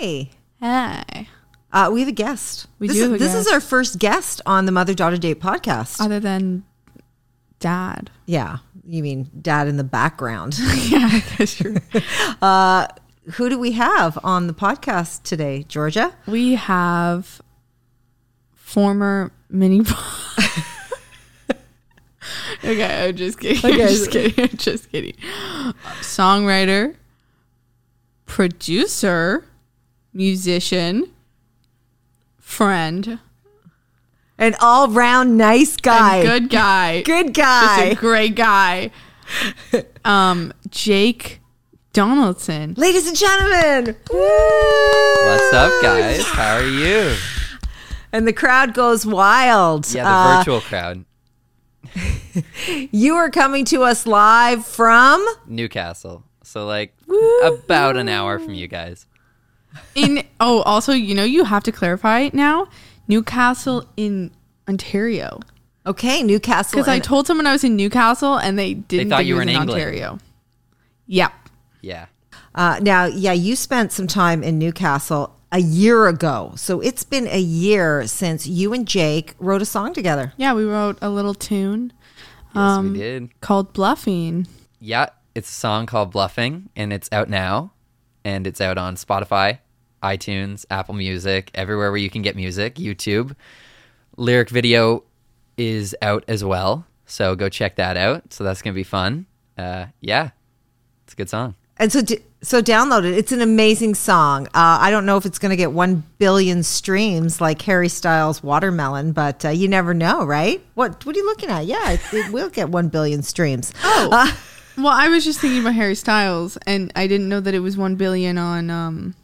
Hey. Hey. Uh, we have a guest. We this do Is, this is our first guest on the Mother Daughter Date podcast. Other than dad. yeah, you mean dad in the background. yeah, I guess you're. uh, who do we have on the podcast today, Georgia? We have former mini. okay, I'm just kidding. I'm just kidding. I'm just kidding. Songwriter, producer, musician, friend, An all round nice guy. and good guy. Good Just guy. a great guy. Um, Jake Donaldson. Ladies and gentlemen. What's up, guys? How are you? And the crowd goes wild. Yeah, the Uh, virtual crowd. you are coming to us live from. Newcastle. So, like, about an hour from you guys. In oh, also, you know, you have to clarify now. Newcastle in Ontario. Okay, Newcastle. Because I and- told someone I was in Newcastle and they didn't thought think you were in in Ontario. Yep. Yeah. Uh, now, yeah, you spent some time in Newcastle a year ago. So it's been a year since you and Jake wrote a song together. Yeah, we wrote a little tune Yes, Um, we did. called Bluffing. Yeah, it's a song called Bluffing, and it's out now. And it's out on Spotify, iTunes, Apple Music, everywhere where you can get music, YouTube. Lyric video is out as well. So go check that out. So that's going to be fun. Uh, yeah, it's a good song. And so, d- so download it. It's an amazing song. Uh, I don't know if it's going to get one billion streams like Harry Styles' "Watermelon," but uh, you never know, right? What What are you looking at? Yeah, it, it will get one billion streams. Oh. Uh, Well, I was just thinking about Harry Styles and I didn't know that it was 1 billion on um,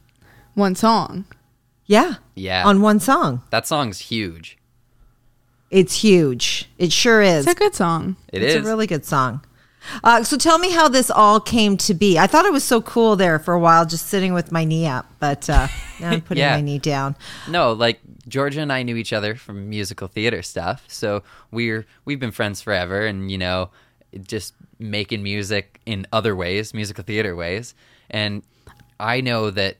one song. yeah, Yeah. on one song. that song's huge. It's huge. It sure is. It's a good song. It it's is. a really good song. Uh, so tell me how this all came to be. I thought it was so cool there for a while, just sitting with my knee up, but uh, now I'm putting Yeah. my knee down. No, like Georgia and I knew each other from musical theater stuff. So we're we've been friends forever and you know, just making music in other ways, musical theater ways. And I know that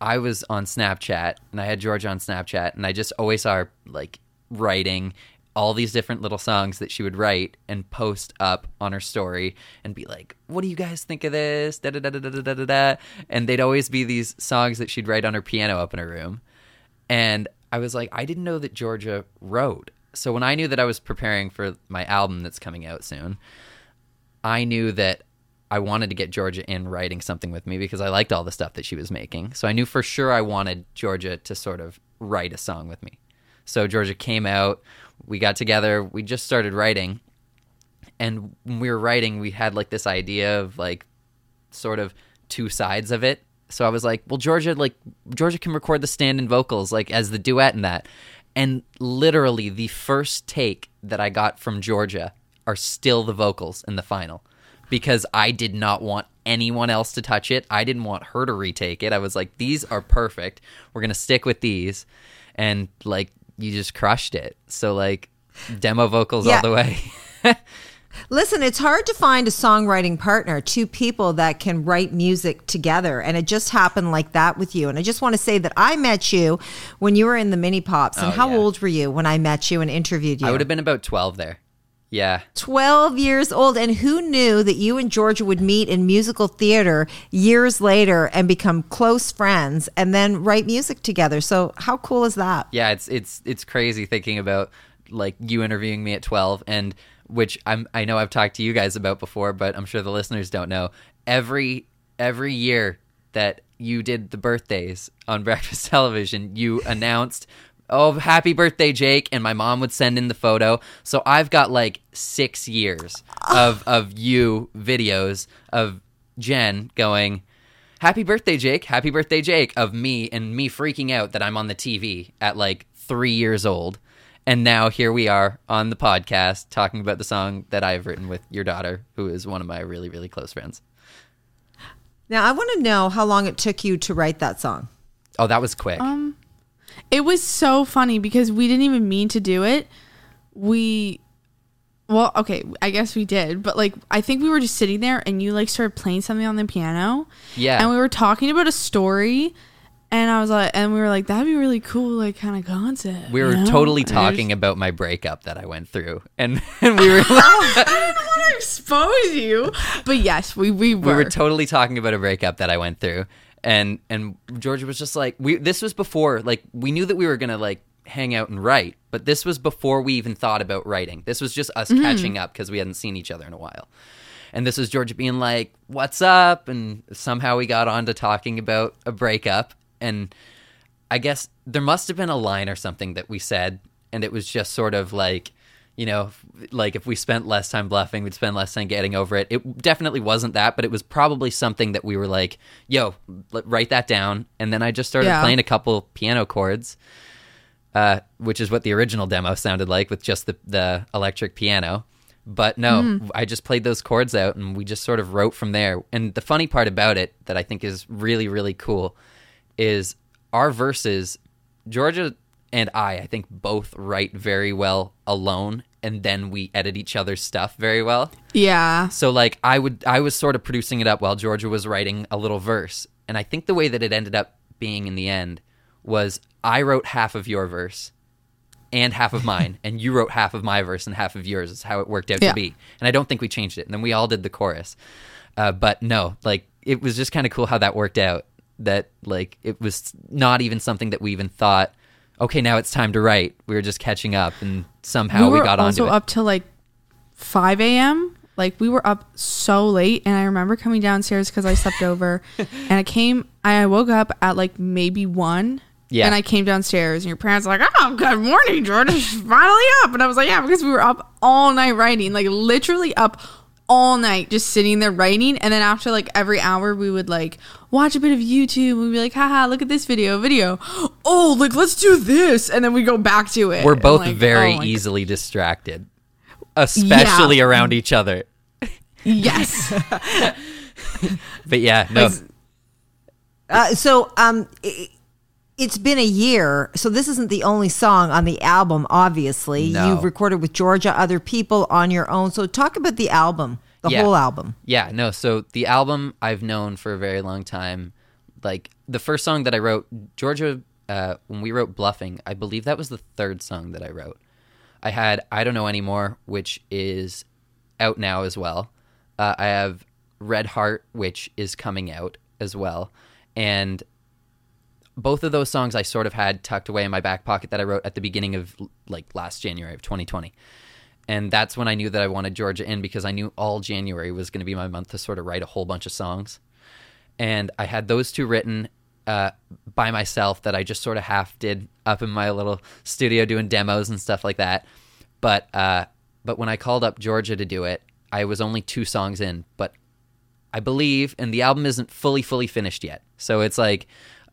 I was on Snapchat and I had Georgia on Snapchat and I just always saw her like writing all these different little songs that she would write and post up on her story and be like, "What do you guys think of this?" Da da da da da da da da. And they'd always be these songs that she'd write on her piano up in her room. And I was like, I didn't know that Georgia wrote. So when I knew that I was preparing for my album that's coming out soon, I knew that I wanted to get Georgia in writing something with me because I liked all the stuff that she was making. So I knew for sure I wanted Georgia to sort of write a song with me. So Georgia came out, we got together, we just started writing. And when we were writing, we had like this idea of like sort of two sides of it. So I was like, well, Georgia, like Georgia can record the stand-in vocals like as the duet in that. And literally the first take that I got from Georgia are still the vocals in the final because I did not want anyone else to touch it. I didn't want her to retake it. I was like, these are perfect. We're going to stick with these. And like you just crushed it. So like demo vocals Yeah. all the way. Listen, it's hard to find a songwriting partner, two people that can write music together. And it just happened like that with you. And I just want to say that I met you when you were in the mini pops. And Oh, how yeah. old were you when I met you and interviewed you? I would have been about 12 there. Yeah. 12 years old. And who knew that you and Georgia would meet in musical theater years later and become close friends and then write music together? So, how cool is that? yeah it's it's it's crazy thinking about like you interviewing me at 12 and which i'm i know i've talked to you guys about before but i'm sure the listeners don't know every every year that you did the birthdays on breakfast television you announced oh happy birthday jake. And my mom would send in the photo. So i've got like six years of of you videos of jen going happy birthday jake. Happy birthday jake of me and me freaking out that i'm on the tv at like three years old. And now here we are on the podcast talking about the song that i've written with your daughter who is one of my really really close friends. Now, I want to know how long it took you to write that song. oh that was quick. Um, it was so funny because we didn't even mean to do it. We, well, okay, I guess we did, but like I think we were just sitting there and you like started playing something on the piano. Yeah. And we were talking about a story, and I was like, and we were like, that'd be really cool, like kind of concept. We were you know? totally I just- talking about my breakup that I went through, and, and we were like I didn't want to expose you, but yes, we we were. we were totally talking about a breakup that I went through, and and Georgia was just like, we. This was before, like, we knew that we were gonna like hang out and write, but this was before we even thought about writing. This was just us mm. catching up because we hadn't seen each other in a while. And this was Georgia being like, "What's up?" And somehow we got on to talking about a breakup, and I guess there must have been a line or something that we said, and it was just sort of like, you know, like if we spent less time bluffing, we'd spend less time getting over it. It definitely wasn't that, but it was probably something that we were like, yo, write that down. And then I just started Yeah. playing a couple piano chords, uh, which is what the original demo sounded like with just the, the electric piano. But no, I just played those chords out and we just sort of wrote from there. And the funny part about it that I think is really, really cool is our verses, Georgia and I, I think both write very well alone and then we edit each other's stuff very well. yeah, So like I would I was sort of producing it up while Georgia was writing a little verse. And I think the way that it ended up being in the end was I wrote half of your verse and half of mine and you wrote half of my verse and half of yours is how it worked out Yeah. to be. And I don't think we changed it. And then we all did the chorus. Uh, but no, like it was just kind of cool how that worked out. That like it was not even something that we even thought. Okay, now it's time to write. We were just catching up, and somehow we, were got also onto it. up till like five a.m. Like we were up so late, and I remember coming downstairs because I slept over, and I came. I woke up at like maybe one. Yeah. And I came downstairs, and your parents were like, "Oh, good morning, Jordan. Finally up." And I was like, "Yeah," because we were up all night writing, like literally up all night, just sitting there writing. And then after like every hour, we would like watch a bit of YouTube. We'd be like, "Haha, look at this video, video. Oh, like let's do this," and then we go back to it. We're both like, very oh easily distracted, especially around each other. Yes. But yeah, no, Uh, so um, i it's been a year. So this isn't the only song on the album. Obviously, No. you've recorded with Georgia, other people on your own. So talk about the album, the Yeah. whole album. yeah, no. So the album I've known for a very long time. Like the first song that I wrote, Georgia, uh, when we wrote "Bluffing," I believe that was the third song that I wrote. I had "I Don't Know Anymore," which is out now as well. Uh, I have "Red Heart," which is coming out as well, and both of those songs I sort of had tucked away in my back pocket that I wrote at the beginning of like last January of 2020. And that's when I knew that I wanted Georgia in because I knew all January was going to be my month to sort of write a whole bunch of songs. And I had those two written uh, by myself that I just sort of half did up in my little studio doing demos and stuff like that. But uh, but when I called up Georgia to do it, I was only two songs in, but I believe, and the album isn't fully, fully finished yet. So it's like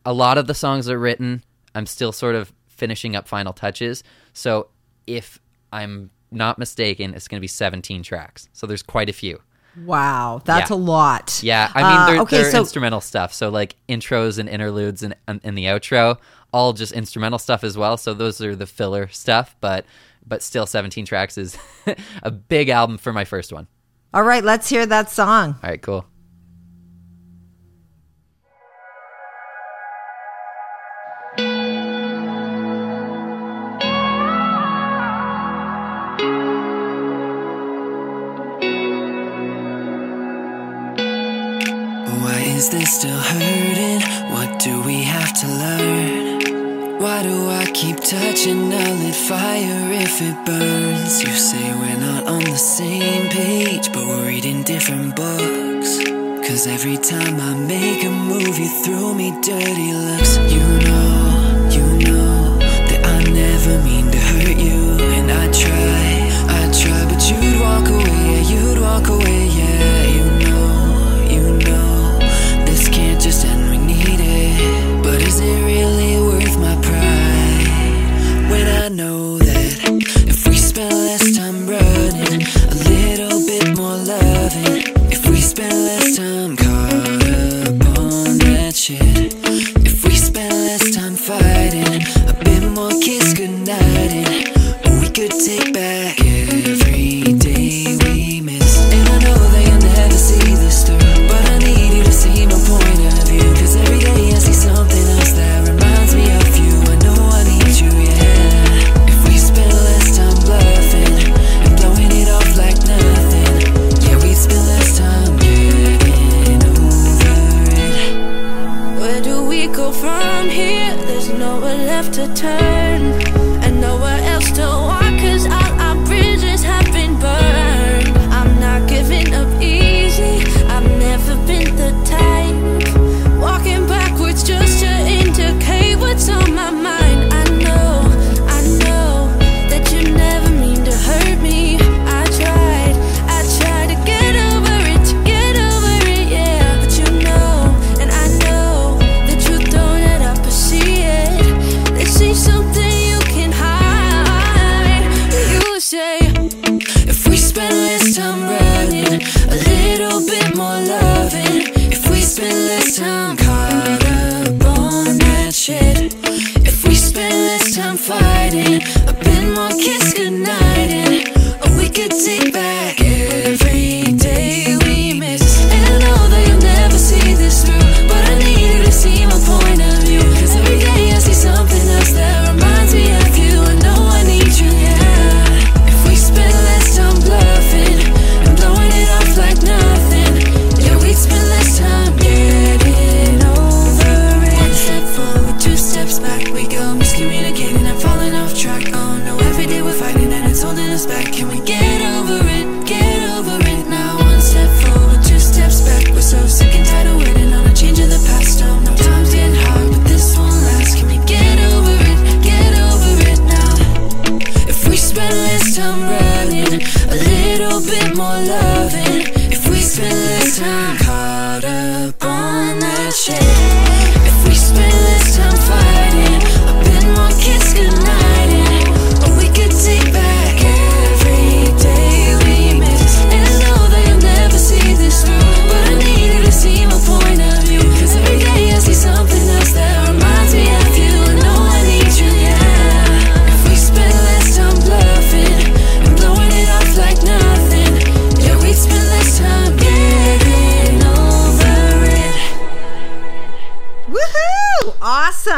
a lot of the songs are written. I'm still sort of finishing up final touches. So if I'm not mistaken, it's going to be 17 tracks. So there's quite a few. Wow, that's Yeah. a lot. Yeah, I mean, Uh, they're, okay, they're so instrumental stuff. So like intros and interludes and, and, and the outro, all just instrumental stuff as well. So those are the filler stuff, but but still 17 tracks is a big album for my first one. all right, let's hear that song. All right, cool. Why is this still hurting? What do we have to learn? Why do I keep touching a lit fire if it burns? You say we're not on the same page, but we're reading different books. Cause every time I make a move, you throw me dirty looks. You know, you know that I never mean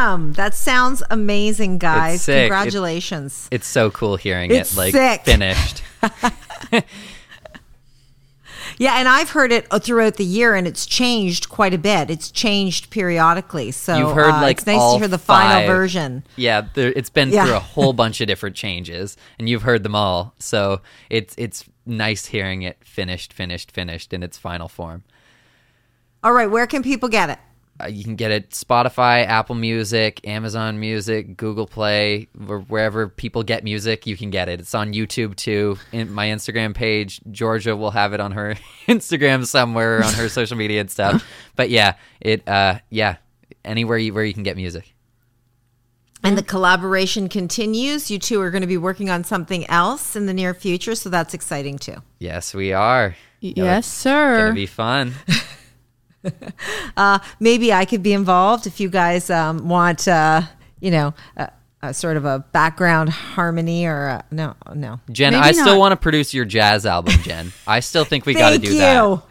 Awesome. That sounds amazing, guys. It's sick. It- Congratulations. It's so cool hearing It's it like sick. finished. yeah, and I've heard it uh, throughout the year and it's changed quite a bit. It's changed periodically. So You've heard uh, like it's nice all to hear the final five. version. Yeah, there, it's been Yeah. through a whole bunch of different changes, and you've heard them all. So it's it's nice hearing it finished, finished, finished in its final form. All right, where can people get it? Uh, you can get it Spotify, Apple Music, Amazon Music, Google Play, wherever people get music. You can get it. It's on YouTube too. In my Instagram page, Georgia will have it on her Instagram somewhere on her social media and stuff. But yeah, it uh yeah, anywhere you, where you can get music. And the collaboration continues. You two are going to be working on something else in the near future, so that's exciting too. Yes, we are. Yes, It's sir. gonna be fun. Uh, maybe I could be involved if you guys um, want, uh, you know, a, a sort of a background harmony or a, no, no. Jen, Maybe I still want to produce your jazz album, Jen. I still think we got to do you. that.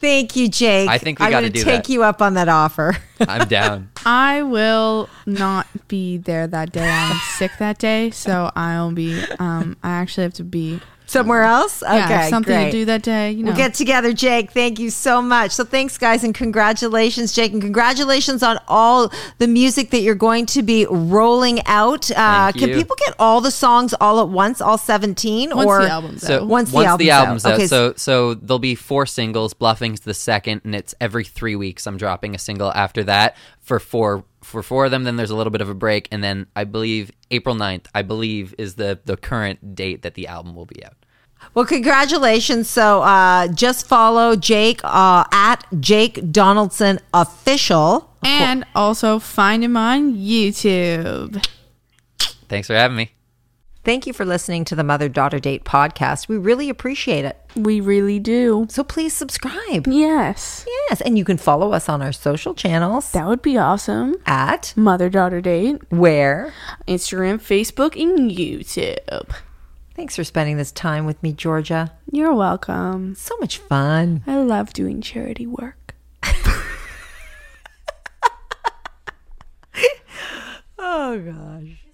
Thank you, Jake. I think we gotta gonna take that. you up on that offer. I'm down. I will not be there that day. I'm sick that day, so I'll be. Um, I actually have to be. Somewhere else? Okay, Yeah, I have something great. to do that day. You know, We'll get together, Jake. Thank you so much. So thanks, guys, and congratulations, Jake, and congratulations on all the music that you're going to be rolling out. Uh, Thank can people get all the songs all at once, all 17? once or the album's So out. Once the album's out. out, Okay, so so there'll be four singles. Bluffing's the second, and it's every three weeks. I'm dropping a single after that for four for four of them. Then there's a little bit of a break, and then I believe April 9th, I believe, is the the current date that the album will be out. Well, congratulations. So uh, just follow Jake uh, at Jake Donaldson Official. and also find him on YouTube. Thanks for having me. Thank you for listening to the Mother Daughter Date podcast. We really appreciate it. We really do. So please subscribe. Yes, Yes, and you can follow us on our social channels that would be awesome. at Mother daughter date, where. Instagram, Facebook, and YouTube. Thanks for spending this time with me, Georgia. You're welcome. So much fun. I love doing charity work. Oh gosh.